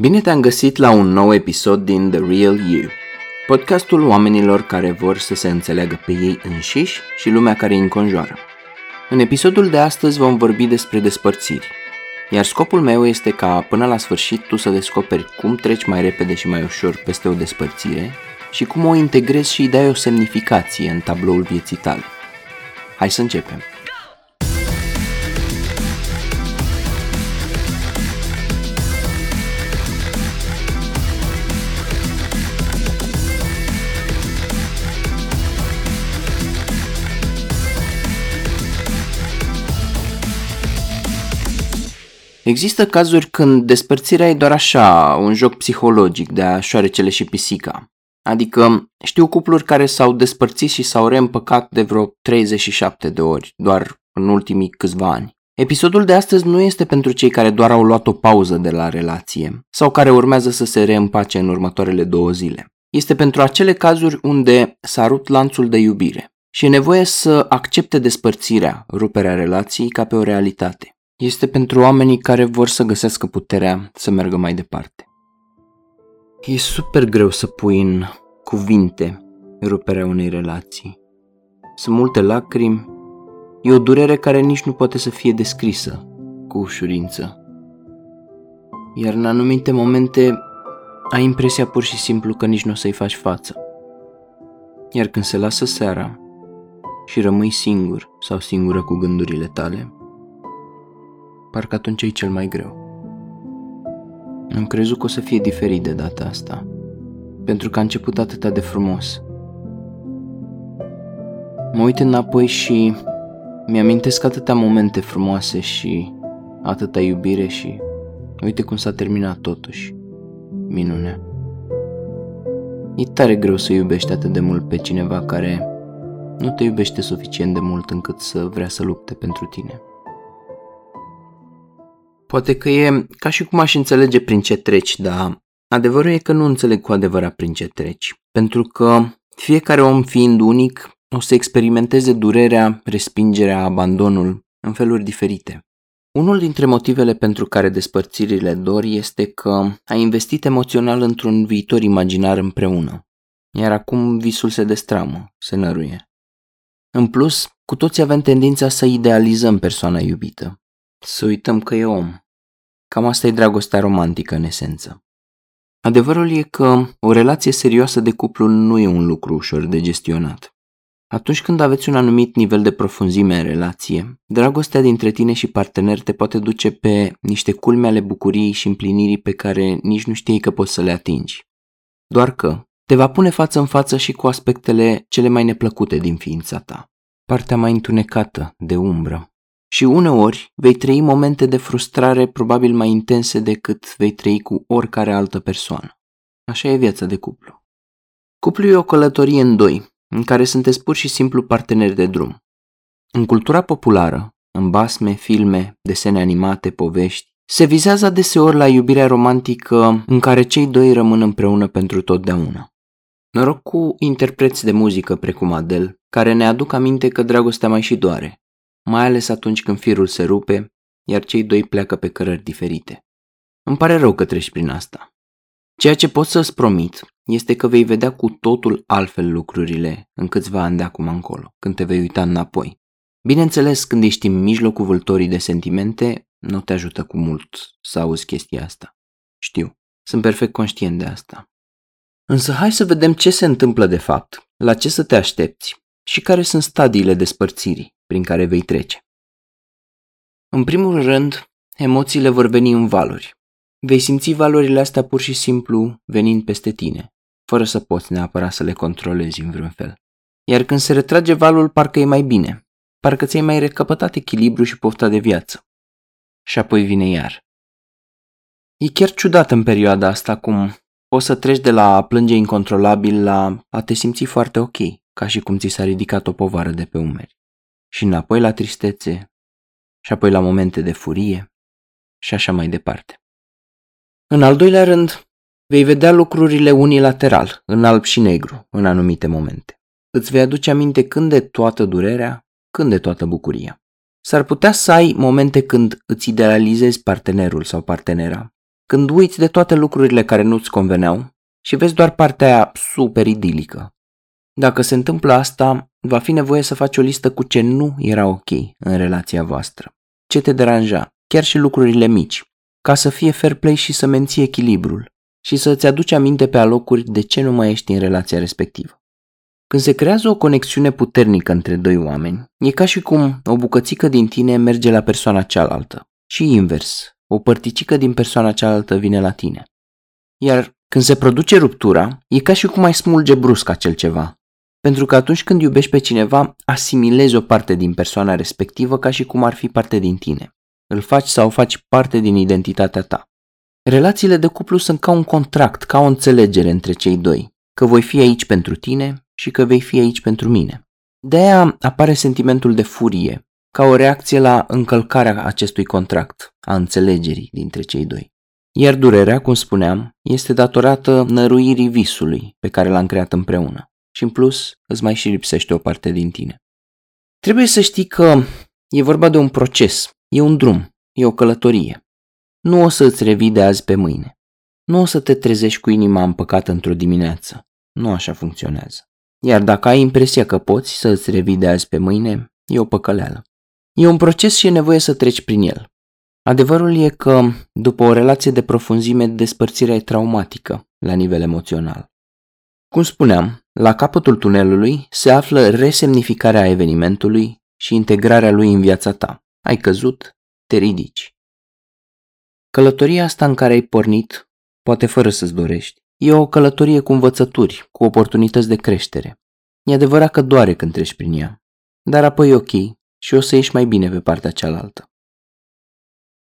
Bine te-am găsit la un nou episod din The Real You, podcastul oamenilor care vor să se înțeleagă pe ei înșiși și lumea care îi înconjoară. În episodul de astăzi vom vorbi despre despărțiri, iar scopul meu este ca până la sfârșit tu să descoperi cum treci mai repede și mai ușor peste o despărțire și cum o integrezi și îi dai o semnificație în tabloul vieții tale. Hai să începem! Există cazuri când despărțirea e doar așa, un joc psihologic de a șoarecele și pisica. Adică știu cupluri care s-au despărțit și s-au reîmpăcat de vreo 37 de ori, doar în ultimii câțiva ani. Episodul de astăzi nu este pentru cei care doar au luat o pauză de la relație sau care urmează să se reîmpace în următoarele două zile. Este pentru acele cazuri unde s-a rupt lanțul de iubire și e nevoie să accepte despărțirea, ruperea relației ca pe o realitate. Este pentru oamenii care vor să găsească puterea să meargă mai departe. E super greu să pui în cuvinte ruperea unei relații. Sunt multe lacrimi, e o durere care nici nu poate să fie descrisă cu ușurință. Iar în anumite momente ai impresia pur și simplu că nici nu o să-i faci față. Iar când se lasă seara și rămâi singur sau singură cu gândurile tale, parcă atunci e cel mai greu. Am crezut că o să fie diferit de data asta, pentru că a început atât de frumos. Mă uit înapoi și mi-amintesc atâtea momente frumoase și atâta iubire și uite cum s-a terminat totuși. Minunea. E tare greu să iubești atât de mult pe cineva care nu te iubește suficient de mult încât să vrea să lupte pentru tine. Poate că e ca și cum aș înțelege prin ce treci, dar adevărul e că nu înțeleg cu adevărat prin ce treci. Pentru că fiecare om fiind unic o să experimenteze durerea, respingerea, abandonul în feluri diferite. Unul dintre motivele pentru care despărțirile dor este că ai investit emoțional într-un viitor imaginar împreună, iar acum visul se destramă, se năruie. În plus, cu toți avem tendința să idealizăm persoana iubită, să uităm că e om. Cam asta e dragostea romantică în esență. Adevărul e că o relație serioasă de cuplu nu e un lucru ușor de gestionat. Atunci când aveți un anumit nivel de profunzime în relație, dragostea dintre tine și partener te poate duce pe niște culme ale bucuriei și împlinirii pe care nici nu știi că poți să le atingi. Doar că te va pune față în față și cu aspectele cele mai neplăcute din ființa ta, partea mai întunecată, de umbră, și uneori vei trăi momente de frustrare probabil mai intense decât vei trăi cu oricare altă persoană. Așa e viața de cuplu. Cuplu e o călătorie în doi, în care sunteți pur și simplu parteneri de drum. În cultura populară, în basme, filme, desene animate, povești, se vizează adeseori la iubirea romantică în care cei doi rămân împreună pentru totdeauna. Noroc cu interpreți de muzică precum Adele, care ne aduc aminte că dragostea mai și doare, mai ales atunci când firul se rupe, iar cei doi pleacă pe cărări diferite. Îmi pare rău că treci prin asta. Ceea ce pot să-ți promit este că vei vedea cu totul altfel lucrurile în câțiva ani de acum încolo, când te vei uita înapoi. Bineînțeles, când ești în mijlocul vâltorii de sentimente, nu te ajută cu mult să auzi chestia asta. Știu, sunt perfect conștient de asta. Însă hai să vedem ce se întâmplă de fapt, la ce să te aștepți și care sunt stadiile despărțirii prin care vei trece. În primul rând, emoțiile vor veni în valori. Vei simți valorile astea pur și simplu venind peste tine, fără să poți neapărat să le controlezi în vreun fel. Iar când se retrage valul, parcă e mai bine, parcă ți-ai mai recăpătat echilibru și pofta de viață. Și apoi vine iar. E chiar ciudat în perioada asta cum poți să treci de la a plânge incontrolabil la a te simți foarte ok, ca și cum ți s-a ridicat o povară de pe umeri și înapoi la tristețe, și apoi la momente de furie și așa mai departe. În al doilea rând, vei vedea lucrurile unilateral, în alb și negru, în anumite momente. Îți vei aduce aminte când de toată durerea, când de toată bucuria. S-ar putea să ai momente când îți idealizezi partenerul sau partenera când uiți de toate lucrurile care nu-ți conveneau și vezi doar partea aia super idilică. Dacă se întâmplă asta, va fi nevoie să faci o listă cu ce nu era ok în relația voastră. Ce te deranja, chiar și lucrurile mici, ca să fie fair play și să menții echilibrul și să-ți aduci aminte pe alocuri de ce nu mai ești în relația respectivă. Când se creează o conexiune puternică între doi oameni, e ca și cum o bucățică din tine merge la persoana cealaltă și invers, o părticică din persoana cealaltă vine la tine. Iar când se produce ruptura, e ca și cum ai smulge brusc acel ceva. Pentru că atunci când iubești pe cineva, asimilezi o parte din persoana respectivă ca și cum ar fi parte din tine. Îl faci sau faci parte din identitatea ta. Relațiile de cuplu sunt ca un contract, ca o înțelegere între cei doi, că voi fi aici pentru tine și că vei fi aici pentru mine. De aia apare sentimentul de furie, ca o reacție la încălcarea acestui contract, a înțelegerii dintre cei doi. Iar durerea, cum spuneam, este datorată năruirii visului pe care l-am creat împreună. Și în plus, îți mai și lipsește o parte din tine. Trebuie să știi că e vorba de un proces, e un drum, e o călătorie. Nu o să îți revii de azi pe mâine. Nu o să te trezești cu inima împăcată într-o dimineață. Nu așa funcționează. Iar dacă ai impresia că poți să îți revii de azi pe mâine, e o păcăleală. E un proces și e nevoie să treci prin el. Adevărul e că, după o relație de profunzime, despărțirea e traumatică la nivel emoțional. Cum spuneam, la capătul tunelului se află resemnificarea evenimentului și integrarea lui în viața ta. Ai căzut, te ridici. Călătoria asta în care ai pornit, poate fără să-ți dorești, e o călătorie cu învățături, cu oportunități de creștere. E adevărat că doare când treci prin ea, dar apoi e ok și o să ieși mai bine pe partea cealaltă.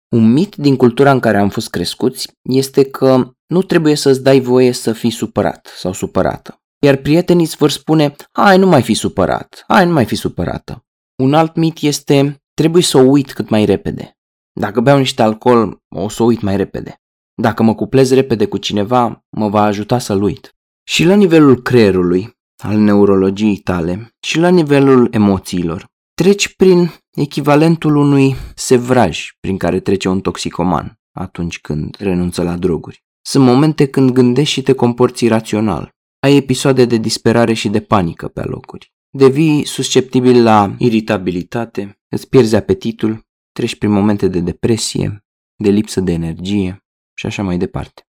Un mit din cultura în care am fost crescuți este că nu trebuie să-ți dai voie să fii supărat sau supărată. Iar prietenii îți vor spune, hai nu mai fi supărat, hai nu mai fi supărată. Un alt mit este, trebuie să o uit cât mai repede. Dacă beau niște alcool, o să o uit mai repede. Dacă mă cuplez repede cu cineva, mă va ajuta să-l uit. Și la nivelul creierului, al neurologiei tale, și la nivelul emoțiilor, treci prin echivalentul unui sevraj prin care trece un toxicoman atunci când renunță la droguri. Sunt momente când gândești și te comporți irațional. Ai episoade de disperare și de panică pe alocuri. Devii susceptibil la iritabilitate, îți pierzi apetitul, treci prin momente de depresie, de lipsă de energie și așa mai departe.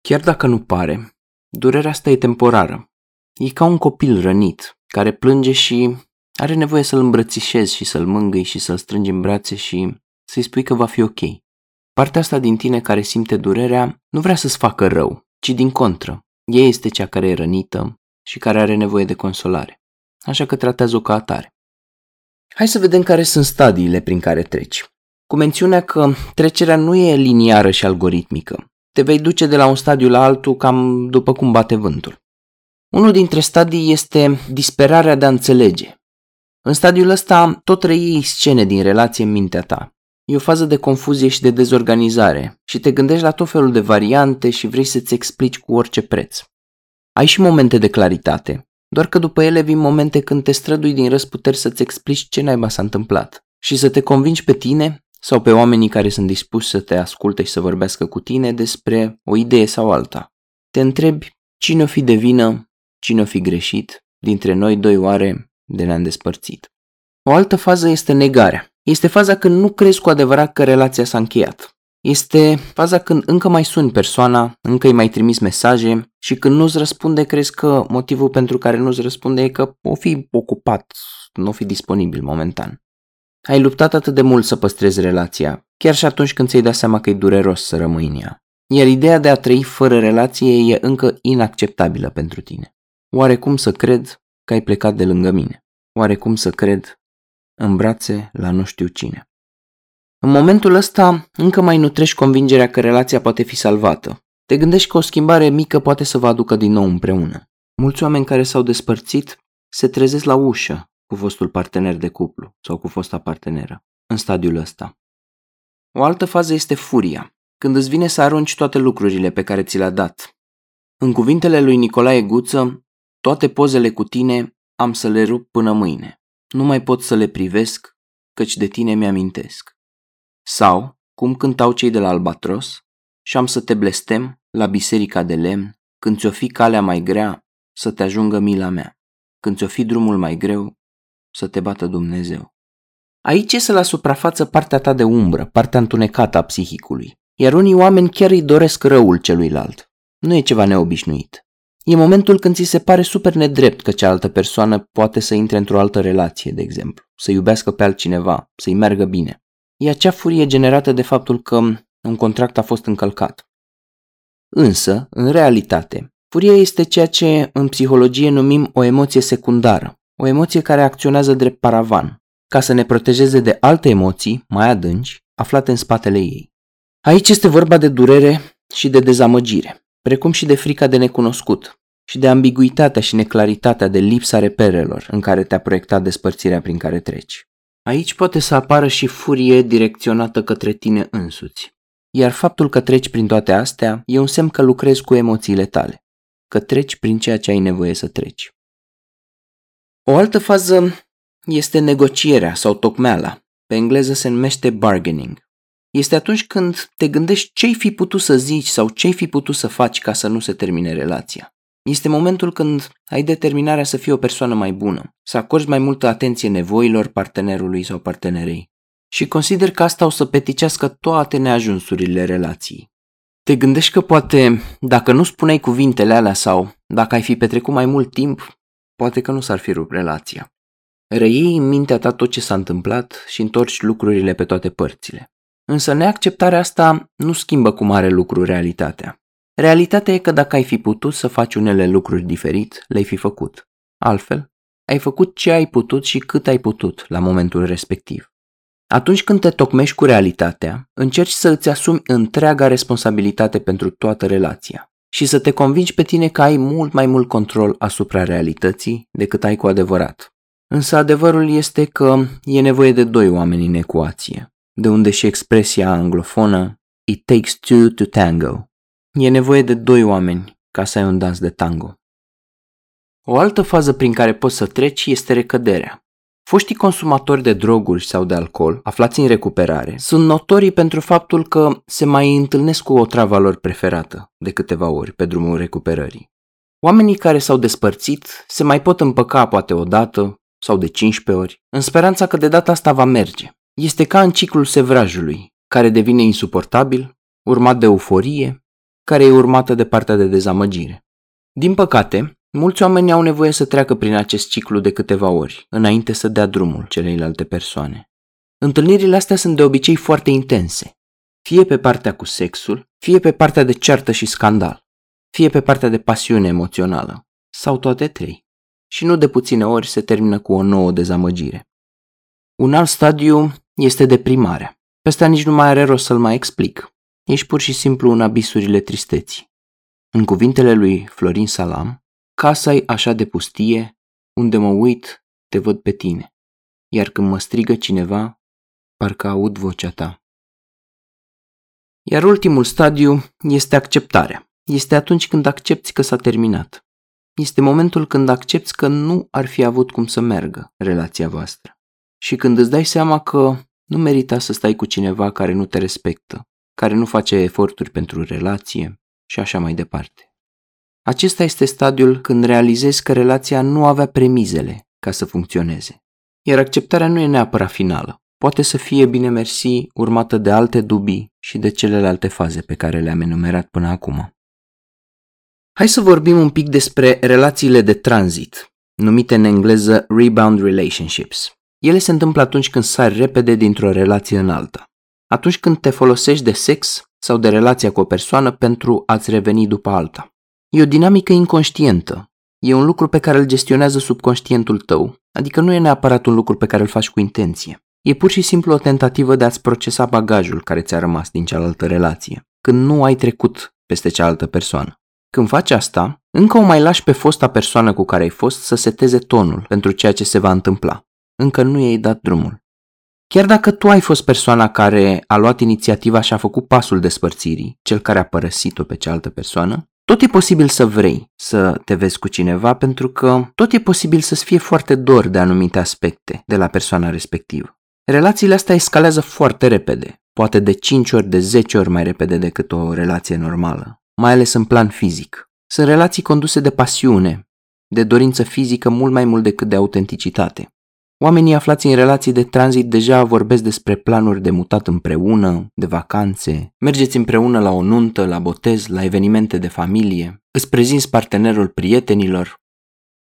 Chiar dacă nu pare, durerea asta e temporară. E ca un copil rănit, care plânge și are nevoie să-l îmbrățișezi și să-l mângâi și să-l strângi în brațe și să-i spui că va fi ok. Partea asta din tine care simte durerea nu vrea să-ți facă rău, ci din contră. Ea este cea care e rănită și care are nevoie de consolare. Așa că tratează-o ca atare. Hai să vedem care sunt stadiile prin care treci. Cu mențiunea că trecerea nu e liniară și algoritmică. Te vei duce de la un stadiu la altul cam după cum bate vântul. Unul dintre stadii este disperarea de a înțelege, în stadiul ăsta tot reiei scene din relație în mintea ta. E o fază de confuzie și de dezorganizare și te gândești la tot felul de variante și vrei să-ți explici cu orice preț. Ai și momente de claritate, doar că după ele vin momente când te strădui din răsputeri să-ți explici ce naiba s-a întâmplat și să te convingi pe tine sau pe oamenii care sunt dispuși să te asculte și să vorbească cu tine despre o idee sau alta. Te întrebi cine o fi de vină, cine o fi greșit, dintre noi doi oare de ne-am despărțit. O altă fază este negarea. Este faza când nu crezi cu adevărat că relația s-a încheiat. Este faza când încă mai suni persoana, încă îi mai trimis mesaje și când nu-ți răspunde, crezi că motivul pentru care nu-ți răspunde e că o fi ocupat, nu o fi disponibil momentan. Ai luptat atât de mult să păstrezi relația, chiar și atunci când ți-ai dat seama că e dureros să rămâi în ea. Iar ideea de a trăi fără relație e încă inacceptabilă pentru tine. Oare cum să cred că ai plecat de lângă mine. Oare cum să cred în brațe la nu știu cine? În momentul ăsta încă mai nutrești convingerea că relația poate fi salvată. Te gândești că o schimbare mică poate să vă aducă din nou împreună. Mulți oameni care s-au despărțit se trezesc la ușă cu fostul partener de cuplu sau cu fosta parteneră, în stadiul ăsta. O altă fază este furia, când îți vine să arunci toate lucrurile pe care ți le-a dat. În cuvintele lui Nicolae Guță, toate pozele cu tine am să le rup până mâine. Nu mai pot să le privesc, căci de tine mi-amintesc. Sau, cum cântau cei de la Albatros, și am să te blestem la biserica de lemn, când ți-o fi calea mai grea, să te ajungă mila mea. Când ți-o fi drumul mai greu, să te bată Dumnezeu. Aici este la suprafață partea ta de umbră, partea întunecată a psihicului, iar unii oameni chiar îi doresc răul celuilalt. Nu e ceva neobișnuit. E momentul când ți se pare super nedrept că cealaltă persoană poate să intre într-o altă relație, de exemplu, să iubească pe altcineva, să-i meargă bine. E acea furie generată de faptul că un contract a fost încălcat. Însă, în realitate, furia este ceea ce în psihologie numim o emoție secundară, o emoție care acționează drept paravan, ca să ne protejeze de alte emoții mai adânci aflate în spatele ei. Aici este vorba de durere și de dezamăgire, precum și de frica de necunoscut și de ambiguitatea și neclaritatea de lipsa reperelor în care te-a proiectat despărțirea prin care treci. Aici poate să apară și furie direcționată către tine însuți. Iar faptul că treci prin toate astea e un semn că lucrezi cu emoțiile tale, că treci prin ceea ce ai nevoie să treci. O altă fază este negocierea sau tocmeala. Pe engleză se numește bargaining. Este atunci când te gândești ce-ai fi putut să zici sau ce-ai fi putut să faci ca să nu se termine relația. Este momentul când ai determinarea să fii o persoană mai bună, să acorzi mai multă atenție nevoilor partenerului sau partenerei. Și consider că asta o să peticească toate neajunsurile relației. Te gândești că poate, dacă nu spuneai cuvintele alea sau dacă ai fi petrecut mai mult timp, poate că nu s-ar fi rupt relația. Răiei în mintea ta tot ce s-a întâmplat și întorci lucrurile pe toate părțile. Însă neacceptarea asta nu schimbă cu mare lucru realitatea. Realitatea e că dacă ai fi putut să faci unele lucruri diferit, le-ai fi făcut. Altfel, ai făcut ce ai putut și cât ai putut la momentul respectiv. Atunci când te tocmești cu realitatea, încerci să îți asumi întreaga responsabilitate pentru toată relația și să te convingi pe tine că ai mult mai mult control asupra realității decât ai cu adevărat. Însă adevărul este că e nevoie de doi oameni în ecuație, de unde și expresia anglofonă It takes two to tango. E nevoie de doi oameni ca să ai un dans de tango. O altă fază prin care poți să treci este recăderea. Foștii consumatori de droguri sau de alcool, aflați în recuperare, sunt notorii pentru faptul că se mai întâlnesc cu o travă lor preferată de câteva ori pe drumul recuperării. Oamenii care s-au despărțit se mai pot împăca poate o dată sau de 15 ori, în speranța că de data asta va merge. Este ca în ciclul sevrajului, care devine insuportabil, urmat de euforie, care e urmată de partea de dezamăgire. Din păcate, Mulți oameni au nevoie să treacă prin acest ciclu de câteva ori, înainte să dea drumul celeilalte persoane. Întâlnirile astea sunt de obicei foarte intense, fie pe partea cu sexul, fie pe partea de ceartă și scandal, fie pe partea de pasiune emoțională, sau toate trei. Și nu de puține ori se termină cu o nouă dezamăgire. Un alt stadiu este deprimarea. Pe asta nici nu mai are rost să-l mai explic. Ești pur și simplu în abisurile tristeții. În cuvintele lui Florin Salam, casa e așa de pustie, unde mă uit, te văd pe tine, iar când mă strigă cineva, parcă aud vocea ta. Iar ultimul stadiu este acceptarea. Este atunci când accepti că s-a terminat. Este momentul când accepti că nu ar fi avut cum să meargă relația voastră. Și când îți dai seama că nu merita să stai cu cineva care nu te respectă, care nu face eforturi pentru relație și așa mai departe. Acesta este stadiul când realizezi că relația nu avea premizele ca să funcționeze. Iar acceptarea nu e neapărat finală. Poate să fie bine mersi urmată de alte dubii și de celelalte faze pe care le-am enumerat până acum. Hai să vorbim un pic despre relațiile de tranzit, numite în engleză rebound relationships. Ele se întâmplă atunci când sari repede dintr-o relație în alta. Atunci când te folosești de sex sau de relația cu o persoană pentru a-ți reveni după alta. E o dinamică inconștientă. E un lucru pe care îl gestionează subconștientul tău, adică nu e neapărat un lucru pe care îl faci cu intenție. E pur și simplu o tentativă de a-ți procesa bagajul care ți-a rămas din cealaltă relație, când nu ai trecut peste cealaltă persoană. Când faci asta, încă o mai lași pe fosta persoană cu care ai fost să seteze tonul pentru ceea ce se va întâmpla. Încă nu i-ai dat drumul. Chiar dacă tu ai fost persoana care a luat inițiativa și a făcut pasul despărțirii, cel care a părăsit-o pe cealaltă persoană, tot e posibil să vrei să te vezi cu cineva pentru că tot e posibil să-ți fie foarte dor de anumite aspecte de la persoana respectivă. Relațiile astea escalează foarte repede, poate de 5 ori, de 10 ori mai repede decât o relație normală, mai ales în plan fizic. Sunt relații conduse de pasiune, de dorință fizică mult mai mult decât de autenticitate. Oamenii aflați în relații de tranzit deja vorbesc despre planuri de mutat împreună, de vacanțe, mergeți împreună la o nuntă, la botez, la evenimente de familie, îți prezinți partenerul prietenilor.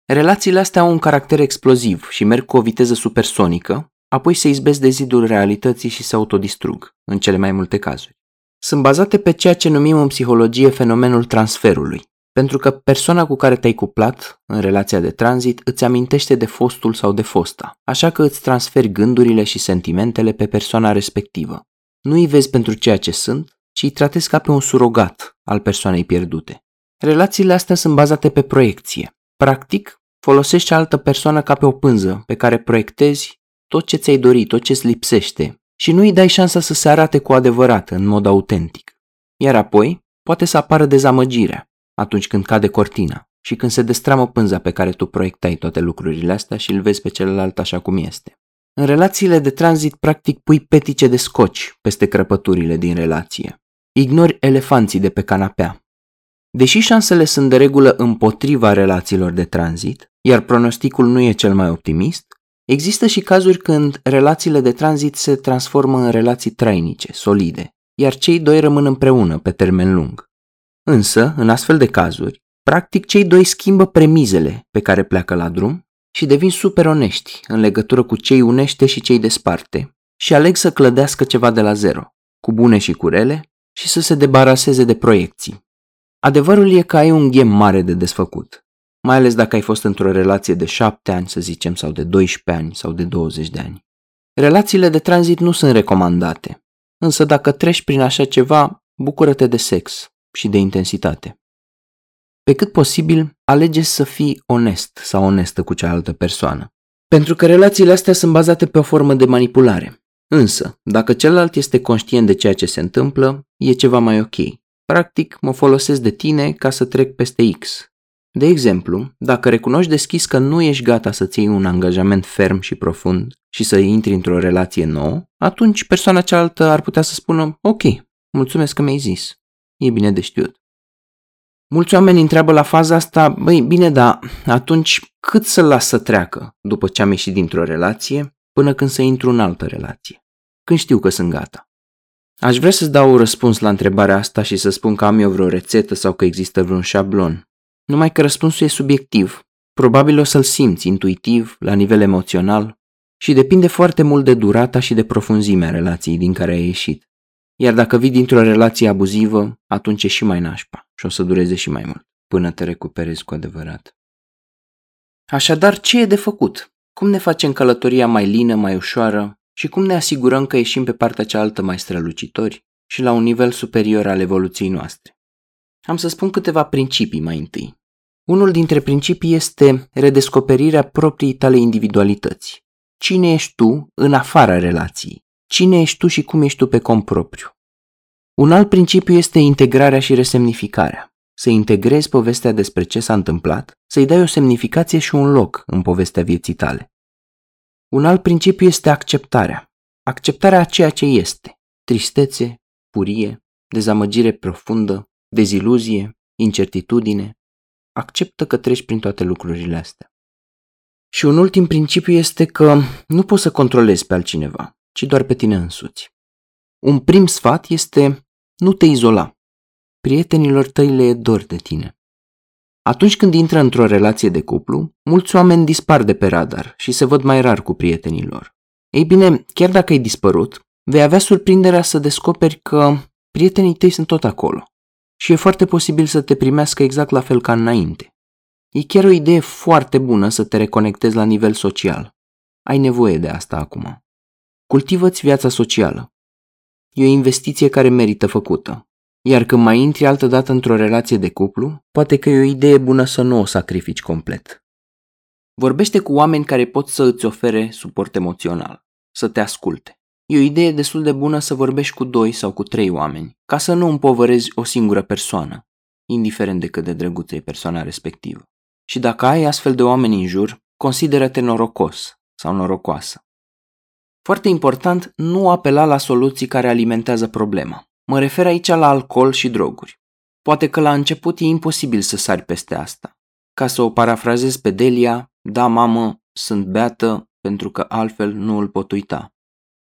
Relațiile astea au un caracter exploziv și merg cu o viteză supersonică, apoi se izbesc de zidul realității și se autodistrug, în cele mai multe cazuri. Sunt bazate pe ceea ce numim în psihologie fenomenul transferului, pentru că persoana cu care te-ai cuplat în relația de tranzit îți amintește de fostul sau de fosta, așa că îți transferi gândurile și sentimentele pe persoana respectivă. Nu îi vezi pentru ceea ce sunt, ci îi tratezi ca pe un surogat al persoanei pierdute. Relațiile astea sunt bazate pe proiecție. Practic, folosești altă persoană ca pe o pânză pe care proiectezi tot ce ți-ai dorit, tot ce îți lipsește și nu îi dai șansa să se arate cu adevărat, în mod autentic. Iar apoi, poate să apară dezamăgirea, atunci când cade cortina și când se destramă pânza pe care tu proiectai toate lucrurile astea și îl vezi pe celălalt așa cum este. În relațiile de tranzit, practic, pui petice de scoci peste crăpăturile din relație. Ignori elefanții de pe canapea. Deși șansele sunt de regulă împotriva relațiilor de tranzit, iar pronosticul nu e cel mai optimist, există și cazuri când relațiile de tranzit se transformă în relații trainice, solide, iar cei doi rămân împreună pe termen lung. Însă, în astfel de cazuri, practic cei doi schimbă premizele pe care pleacă la drum și devin super onești în legătură cu cei unește și cei desparte și aleg să clădească ceva de la zero, cu bune și cu rele, și să se debaraseze de proiecții. Adevărul e că ai un ghem mare de desfăcut, mai ales dacă ai fost într-o relație de șapte ani, să zicem, sau de 12 ani sau de 20 de ani. Relațiile de tranzit nu sunt recomandate, însă dacă treci prin așa ceva, bucură-te de sex, și de intensitate. Pe cât posibil, alege să fii onest sau onestă cu cealaltă persoană. Pentru că relațiile astea sunt bazate pe o formă de manipulare. Însă, dacă celălalt este conștient de ceea ce se întâmplă, e ceva mai ok. Practic, mă folosesc de tine ca să trec peste X. De exemplu, dacă recunoști deschis că nu ești gata să-ți iei un angajament ferm și profund și să intri într-o relație nouă, atunci persoana cealaltă ar putea să spună, ok, mulțumesc că mi-ai zis. E bine de știut. Mulți oameni întreabă la faza asta, băi, bine, dar atunci cât să las să treacă după ce am ieșit dintr-o relație până când să intru în altă relație? Când știu că sunt gata. Aș vrea să-ți dau un răspuns la întrebarea asta și să spun că am eu vreo rețetă sau că există vreun șablon. Numai că răspunsul e subiectiv. Probabil o să-l simți intuitiv, la nivel emoțional și depinde foarte mult de durata și de profunzimea relației din care ai ieșit. Iar dacă vii dintr-o relație abuzivă, atunci e și mai nașpa și o să dureze și mai mult, până te recuperezi cu adevărat. Așadar, ce e de făcut? Cum ne facem călătoria mai lină, mai ușoară și cum ne asigurăm că ieșim pe partea cealaltă mai strălucitori și la un nivel superior al evoluției noastre? Am să spun câteva principii mai întâi. Unul dintre principii este redescoperirea propriei tale individualități. Cine ești tu în afara relației? Cine ești tu și cum ești tu pe cont propriu? Un alt principiu este integrarea și resemnificarea. Să integrezi povestea despre ce s-a întâmplat, să-i dai o semnificație și un loc în povestea vieții tale. Un alt principiu este acceptarea. Acceptarea a ceea ce este. Tristețe, furie, dezamăgire profundă, deziluzie, incertitudine. Acceptă că treci prin toate lucrurile astea. Și un ultim principiu este că nu poți să controlezi pe altcineva ci doar pe tine însuți. Un prim sfat este nu te izola. Prietenilor tăi le e dor de tine. Atunci când intră într-o relație de cuplu, mulți oameni dispar de pe radar și se văd mai rar cu prietenii lor. Ei bine, chiar dacă ai dispărut, vei avea surprinderea să descoperi că prietenii tăi sunt tot acolo. Și e foarte posibil să te primească exact la fel ca înainte. E chiar o idee foarte bună să te reconectezi la nivel social. Ai nevoie de asta acum. Cultivă-ți viața socială. E o investiție care merită făcută. Iar când mai intri altă dată într-o relație de cuplu, poate că e o idee bună să nu o sacrifici complet. Vorbește cu oameni care pot să îți ofere suport emoțional, să te asculte. E o idee destul de bună să vorbești cu doi sau cu trei oameni, ca să nu împovărezi o singură persoană, indiferent de cât de drăguță e persoana respectivă. Și dacă ai astfel de oameni în jur, consideră-te norocos sau norocoasă. Foarte important, nu apela la soluții care alimentează problema. Mă refer aici la alcool și droguri. Poate că la început e imposibil să sari peste asta. Ca să o parafrazez pe Delia, da mamă, sunt beată pentru că altfel nu îl pot uita.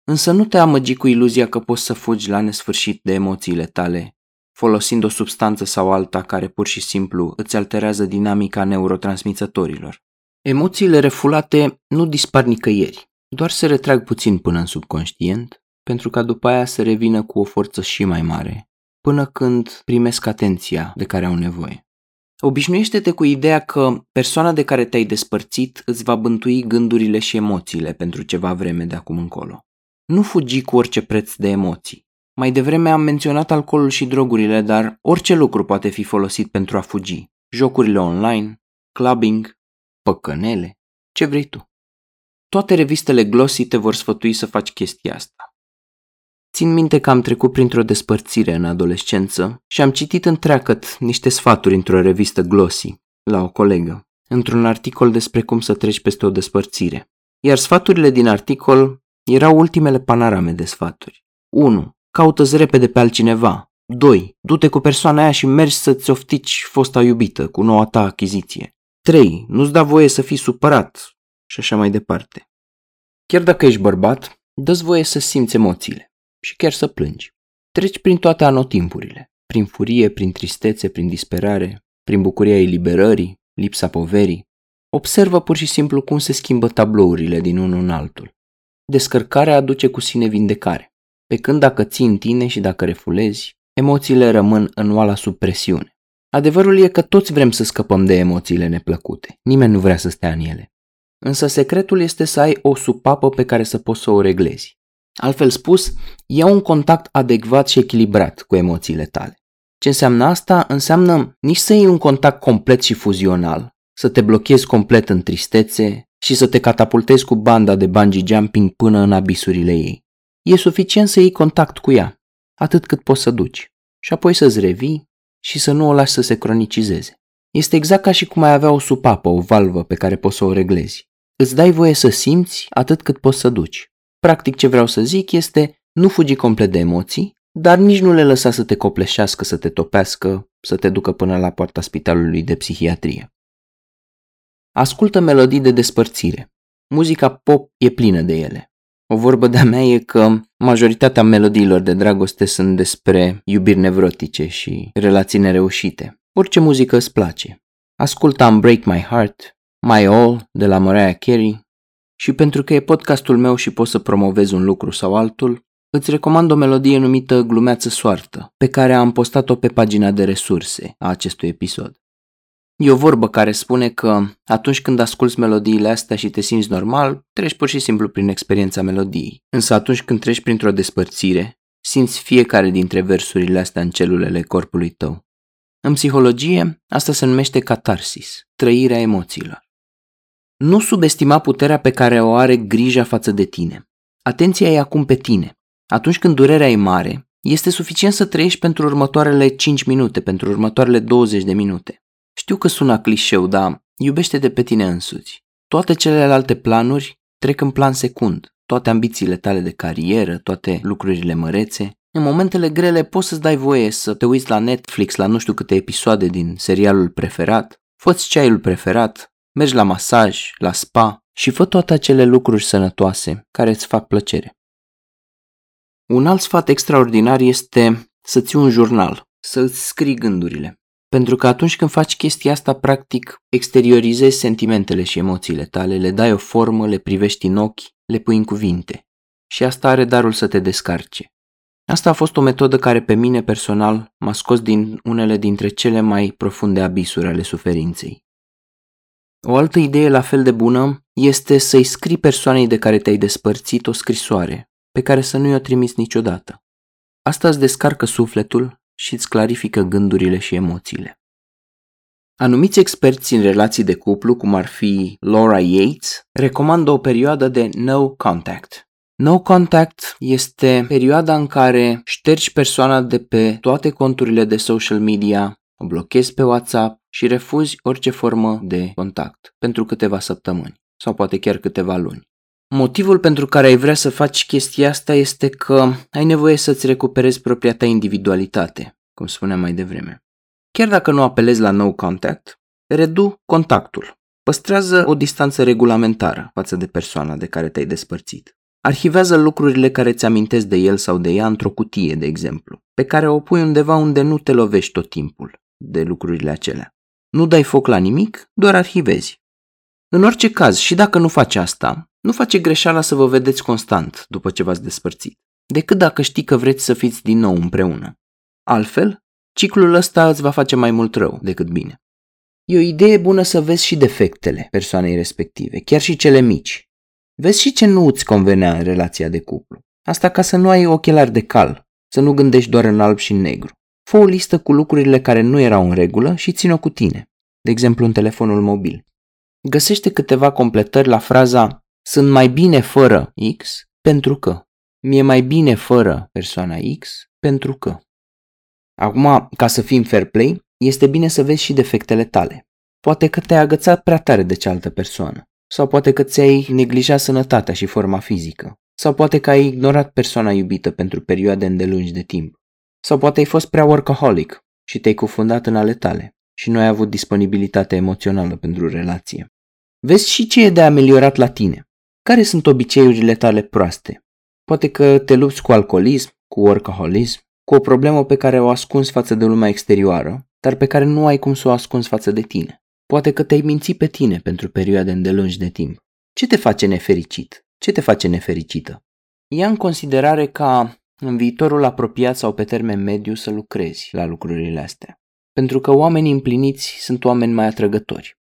Însă nu te amăgi cu iluzia că poți să fugi la nesfârșit de emoțiile tale, folosind o substanță sau alta care pur și simplu îți alterează dinamica neurotransmițătorilor. Emoțiile refulate nu dispar nicăieri, doar se retrag puțin până în subconștient, pentru ca după aia să revină cu o forță și mai mare, până când primesc atenția de care au nevoie. Obișnuiește-te cu ideea că persoana de care te-ai despărțit îți va bântui gândurile și emoțiile pentru ceva vreme de acum încolo. Nu fugi cu orice preț de emoții. Mai devreme am menționat alcoolul și drogurile, dar orice lucru poate fi folosit pentru a fugi. Jocurile online, clubbing, păcănele, ce vrei tu. Toate revistele glossy te vor sfătui să faci chestia asta. Țin minte că am trecut printr-o despărțire în adolescență și am citit întreagăt niște sfaturi într-o revistă glossy, la o colegă, într-un articol despre cum să treci peste o despărțire. Iar sfaturile din articol erau ultimele panorame de sfaturi. 1. Caută-ți repede pe altcineva. 2. Du-te cu persoana aia și mergi să-ți oftici fosta iubită cu noua ta achiziție. 3. Nu-ți da voie să fii supărat și așa mai departe. Chiar dacă ești bărbat, dă-ți voie să simți emoțiile și chiar să plângi. Treci prin toate anotimpurile, prin furie, prin tristețe, prin disperare, prin bucuria eliberării, lipsa poverii. Observă pur și simplu cum se schimbă tablourile din unul în altul. Descărcarea aduce cu sine vindecare, pe când dacă ții în tine și dacă refulezi, emoțiile rămân în oala sub presiune. Adevărul e că toți vrem să scăpăm de emoțiile neplăcute, nimeni nu vrea să stea în ele. Însă secretul este să ai o supapă pe care să poți să o reglezi. Altfel spus, ia un contact adecvat și echilibrat cu emoțiile tale. Ce înseamnă asta? Înseamnă nici să iei un contact complet și fuzional, să te blochezi complet în tristețe și să te catapultezi cu banda de bungee jumping până în abisurile ei. E suficient să iei contact cu ea, atât cât poți să duci, și apoi să-ți revii și să nu o lași să se cronicizeze. Este exact ca și cum ai avea o supapă, o valvă pe care poți să o reglezi. Îți dai voie să simți atât cât poți să duci. Practic ce vreau să zic este nu fugi complet de emoții, dar nici nu le lăsa să te copleșească, să te topească, să te ducă până la poarta spitalului de psihiatrie. Ascultă melodii de despărțire. Muzica pop e plină de ele. O vorbă de-a mea e că majoritatea melodiilor de dragoste sunt despre iubiri nevrotice și relații nereușite. Orice muzică îți place. Ascultă Break My Heart, My All de la Mariah Carey și pentru că e podcastul meu și pot să promovez un lucru sau altul, îți recomand o melodie numită Glumeață Soartă, pe care am postat-o pe pagina de resurse a acestui episod. E o vorbă care spune că atunci când asculți melodiile astea și te simți normal, treci pur și simplu prin experiența melodiei. Însă atunci când treci printr-o despărțire, simți fiecare dintre versurile astea în celulele corpului tău. În psihologie, asta se numește catarsis, trăirea emoțiilor. Nu subestima puterea pe care o are grija față de tine. Atenția e acum pe tine. Atunci când durerea e mare, este suficient să trăiești pentru următoarele 5 minute, pentru următoarele 20 de minute. Știu că sună clișeu, dar iubește de pe tine însuți. Toate celelalte planuri trec în plan secund. Toate ambițiile tale de carieră, toate lucrurile mărețe. În momentele grele poți să-ți dai voie să te uiți la Netflix la nu știu câte episoade din serialul preferat, fă-ți ceaiul preferat, mergi la masaj, la spa și fă toate acele lucruri sănătoase care îți fac plăcere. Un alt sfat extraordinar este să ții un jurnal, să îți scrii gândurile. Pentru că atunci când faci chestia asta, practic, exteriorizezi sentimentele și emoțiile tale, le dai o formă, le privești în ochi, le pui în cuvinte. Și asta are darul să te descarce. Asta a fost o metodă care pe mine personal m-a scos din unele dintre cele mai profunde abisuri ale suferinței. O altă idee la fel de bună este să-i scrii persoanei de care te-ai despărțit o scrisoare, pe care să nu i-o trimis niciodată. Asta îți descarcă sufletul și îți clarifică gândurile și emoțiile. Anumiți experți în relații de cuplu, cum ar fi Laura Yates, recomandă o perioadă de no contact. No contact este perioada în care ștergi persoana de pe toate conturile de social media, o blochezi pe WhatsApp și refuzi orice formă de contact pentru câteva săptămâni sau poate chiar câteva luni. Motivul pentru care ai vrea să faci chestia asta este că ai nevoie să-ți recuperezi propria ta individualitate, cum spuneam mai devreme. Chiar dacă nu apelezi la no contact, redu contactul. Păstrează o distanță regulamentară față de persoana de care te-ai despărțit. Arhivează lucrurile care ți amintesc de el sau de ea într-o cutie, de exemplu, pe care o pui undeva unde nu te lovești tot timpul de lucrurile acelea. Nu dai foc la nimic, doar arhivezi. În orice caz, și dacă nu faci asta, nu face greșeala să vă vedeți constant după ce v-ați despărțit, decât dacă știi că vreți să fiți din nou împreună. Altfel, ciclul ăsta îți va face mai mult rău decât bine. E o idee bună să vezi și defectele persoanei respective, chiar și cele mici. Vezi și ce nu îți convenea în relația de cuplu. Asta ca să nu ai ochelari de cal, să nu gândești doar în alb și în negru. Fă o listă cu lucrurile care nu erau în regulă și țin-o cu tine, de exemplu în telefonul mobil. Găsește câteva completări la fraza sunt mai bine fără X pentru că. Mi-e mai bine fără persoana X pentru că. Acum, ca să fim fair play, este bine să vezi și defectele tale. Poate că te-ai agățat prea tare de cealaltă persoană. Sau poate că ți-ai neglijat sănătatea și forma fizică. Sau poate că ai ignorat persoana iubită pentru perioade îndelungi de timp. Sau poate ai fost prea workaholic și te-ai cufundat în ale tale și nu ai avut disponibilitate emoțională pentru relație. Vezi și ce e de ameliorat la tine. Care sunt obiceiurile tale proaste? Poate că te lupți cu alcoolism, cu workaholism, cu o problemă pe care o ascunzi față de lumea exterioară, dar pe care nu ai cum să o ascunzi față de tine. Poate că te-ai mințit pe tine pentru perioade îndelungi de timp. Ce te face nefericit? Ce te face nefericită? Ia în considerare ca în viitorul apropiat sau pe termen mediu să lucrezi la lucrurile astea. Pentru că oamenii împliniți sunt oameni mai atrăgători.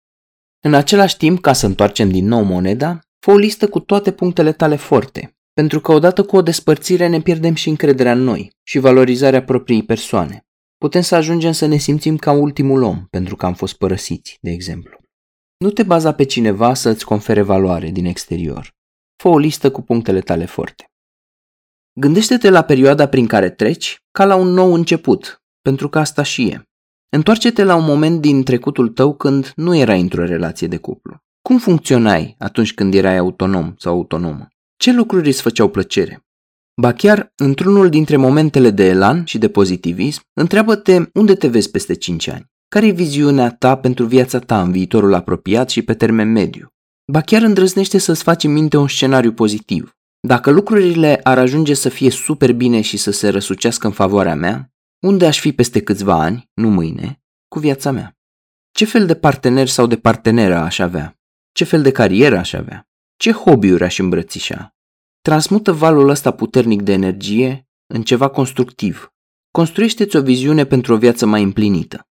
În același timp, ca să întoarcem din nou moneda, fă o listă cu toate punctele tale forte, pentru că odată cu o despărțire ne pierdem și încrederea în noi și valorizarea propriei persoane. Putem să ajungem să ne simțim ca ultimul om pentru că am fost părăsiți, de exemplu. Nu te baza pe cineva să îți confere valoare din exterior. Fă o listă cu punctele tale forte. Gândește-te la perioada prin care treci ca la un nou început, pentru că asta și e. Întoarce-te la un moment din trecutul tău când nu erai într-o relație de cuplu. Cum funcționai atunci când erai autonom sau autonomă? Ce lucruri îți făceau plăcere? Ba chiar, într-unul dintre momentele de elan și de pozitivism, întreabă-te unde te vezi peste 5 ani. Care e viziunea ta pentru viața ta în viitorul apropiat și pe termen mediu? Ba chiar îndrăznește să-ți faci în minte un scenariu pozitiv. Dacă lucrurile ar ajunge să fie super bine și să se răsucească în favoarea mea, unde aș fi peste câțiva ani, nu mâine, cu viața mea? Ce fel de partener sau de parteneră aș avea? Ce fel de carieră aș avea? Ce hobby-uri aș îmbrățișa? Transmută valul ăsta puternic de energie în ceva constructiv. Construiește-ți o viziune pentru o viață mai împlinită.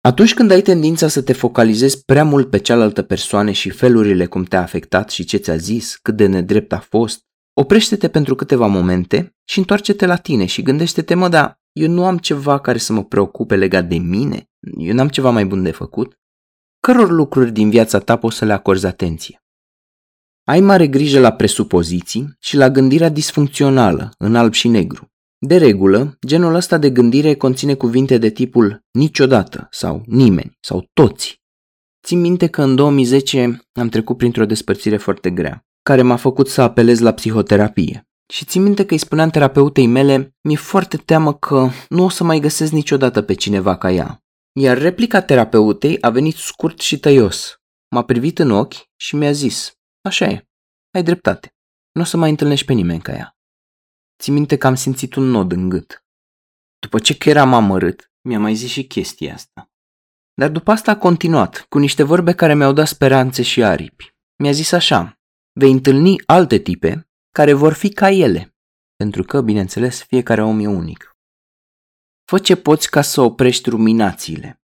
Atunci când ai tendința să te focalizezi prea mult pe cealaltă persoană și felurile cum te-a afectat și ce ți-a zis, cât de nedrept a fost, oprește-te pentru câteva momente și întoarce-te la tine și gândește-te, mă, dar eu nu am ceva care să mă preocupe legat de mine? Eu n-am ceva mai bun de făcut? Căror lucruri din viața ta poți să le acorzi atenție? Ai mare grijă la presupoziții și la gândirea disfuncțională, în alb și negru. De regulă, genul ăsta de gândire conține cuvinte de tipul niciodată sau nimeni sau toți. Țin minte că în 2010 am trecut printr-o despărțire foarte grea, care m-a făcut să apelez la psihoterapie. Și țin minte că îi spuneam terapeutei mele, mi-e foarte teamă că nu o să mai găsesc niciodată pe cineva ca ea. Iar replica terapeutei a venit scurt și tăios. M-a privit în ochi și mi-a zis, așa e, ai dreptate, nu o să mai întâlnești pe nimeni ca ea. Țin minte că am simțit un nod în gât. După ce că eram amărât, mi-a mai zis și chestia asta. Dar după asta a continuat, cu niște vorbe care mi-au dat speranțe și aripi. Mi-a zis așa, vei întâlni alte tipe care vor fi ca ele, pentru că, bineînțeles, fiecare om e unic. Fă ce poți ca să oprești ruminațiile.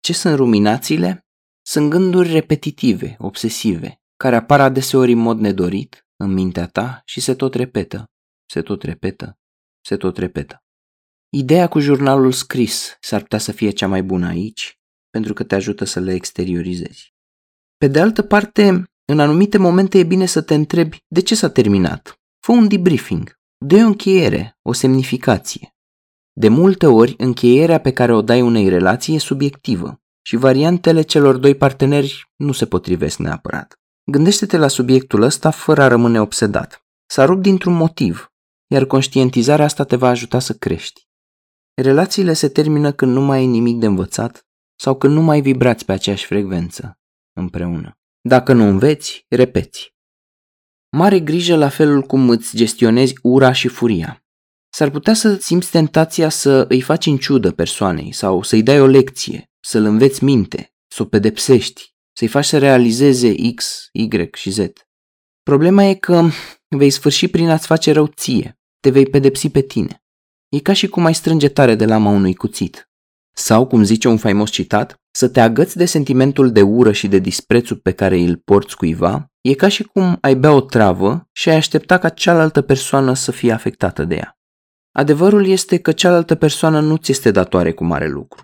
Ce sunt ruminațiile? Sunt gânduri repetitive, obsesive, care apar adeseori în mod nedorit în mintea ta și se tot repetă, se tot repetă, se tot repetă. Ideea cu jurnalul scris s-ar putea să fie cea mai bună aici, pentru că te ajută să le exteriorizezi. Pe de altă parte, în anumite momente e bine să te întrebi de ce s-a terminat. Fă un debriefing, dă o încheiere, o semnificație. De multe ori, încheierea pe care o dai unei relații e subiectivă și variantele celor doi parteneri nu se potrivesc neapărat. Gândește-te la subiectul ăsta fără a rămâne obsedat. S-a rupt dintr-un motiv, iar conștientizarea asta te va ajuta să crești. Relațiile se termină când nu mai ai nimic de învățat sau când nu mai vibrați pe aceeași frecvență împreună. Dacă nu înveți, repeți. Mare grijă la felul cum îți gestionezi ura și furia. S-ar putea să simți tentația să îi faci în ciudă persoanei sau să-i dai o lecție, să-l înveți minte, să o pedepsești, să-i faci să realizeze X, Y și Z. Problema e că vei sfârși prin a-ți face rău ție, te vei pedepsi pe tine. E ca și cum ai strânge tare de lama unui cuțit. Sau, cum zice un faimos citat, să te agăți de sentimentul de ură și de disprețul pe care îl porți cuiva, e ca și cum ai bea o travă și ai aștepta ca cealaltă persoană să fie afectată de ea. Adevărul este că cealaltă persoană nu ți este datoare cu mare lucru.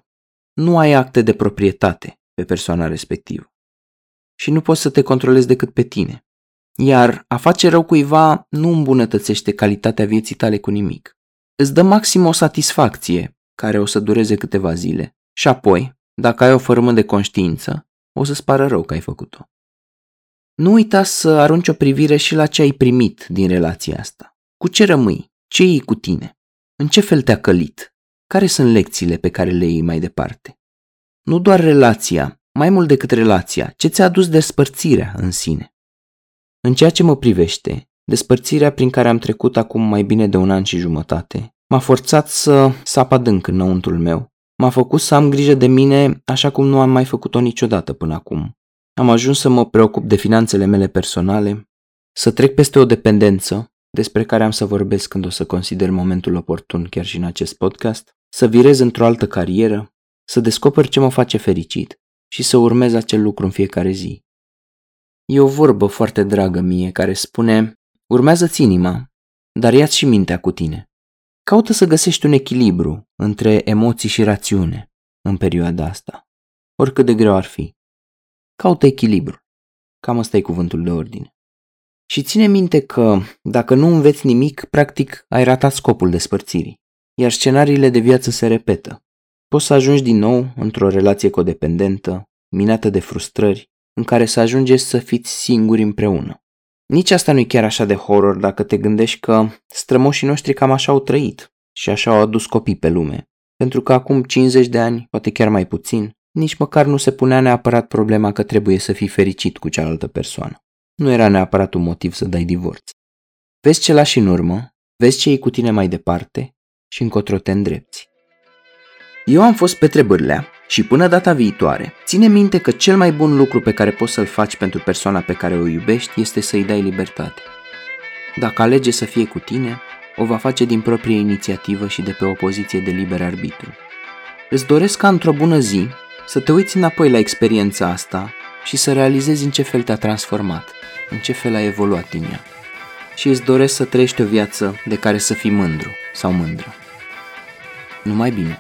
Nu ai acte de proprietate pe persoana respectivă. Și nu poți să te controlezi decât pe tine. Iar a face rău cuiva nu îmbunătățește calitatea vieții tale cu nimic. Îți dă maxim o satisfacție care o să dureze câteva zile și apoi, dacă ai o formă de conștiință, o să-ți pară rău că ai făcut-o. Nu uita să arunci o privire și la ce ai primit din relația asta. Cu ce rămâi? Ce iei cu tine? În ce fel te-a călit? Care sunt lecțiile pe care le iei mai departe? Nu doar relația, mai mult decât relația, ce ți-a adus despărțirea în sine. În ceea ce mă privește, despărțirea prin care am trecut acum mai bine de un an și jumătate m-a forțat să sap adânc înăuntrul meu. M-a făcut să am grijă de mine așa cum nu am mai făcut-o niciodată până acum. Am ajuns să mă preocup de finanțele mele personale, să trec peste o dependență, despre care am să vorbesc când o să consider momentul oportun chiar și în acest podcast, să virez într-o altă carieră, să descoper ce mă face fericit și să urmez acel lucru în fiecare zi. E o vorbă foarte dragă mie care spune, urmează-ți inima, dar ia și mintea cu tine. Caută să găsești un echilibru între emoții și rațiune în perioada asta, oricât de greu ar fi. Caută echilibru. Cam ăsta e cuvântul de ordine. Și ține minte că, dacă nu înveți nimic, practic ai ratat scopul despărțirii, iar scenariile de viață se repetă. Poți să ajungi din nou într-o relație codependentă, minată de frustrări, în care să ajungeți să fiți singuri împreună. Nici asta nu e chiar așa de horror dacă te gândești că strămoșii noștri cam așa au trăit și așa au adus copii pe lume. Pentru că acum 50 de ani, poate chiar mai puțin, nici măcar nu se punea neapărat problema că trebuie să fii fericit cu cealaltă persoană. Nu era neapărat un motiv să dai divorț. Vezi ce lași în urmă, vezi ce e cu tine mai departe și încotro te îndrepți. Eu am fost Petre Bârlea și până data viitoare, ține minte că cel mai bun lucru pe care poți să-l faci pentru persoana pe care o iubești este să-i dai libertate. Dacă alege să fie cu tine, o va face din proprie inițiativă și de pe o poziție de liber arbitru. Îți doresc ca într-o bună zi să te uiți înapoi la experiența asta și să realizezi în ce fel te-a transformat, în ce fel a evoluat din ea. Și îți doresc să trăiești o viață de care să fii mândru sau mândră. Numai bine!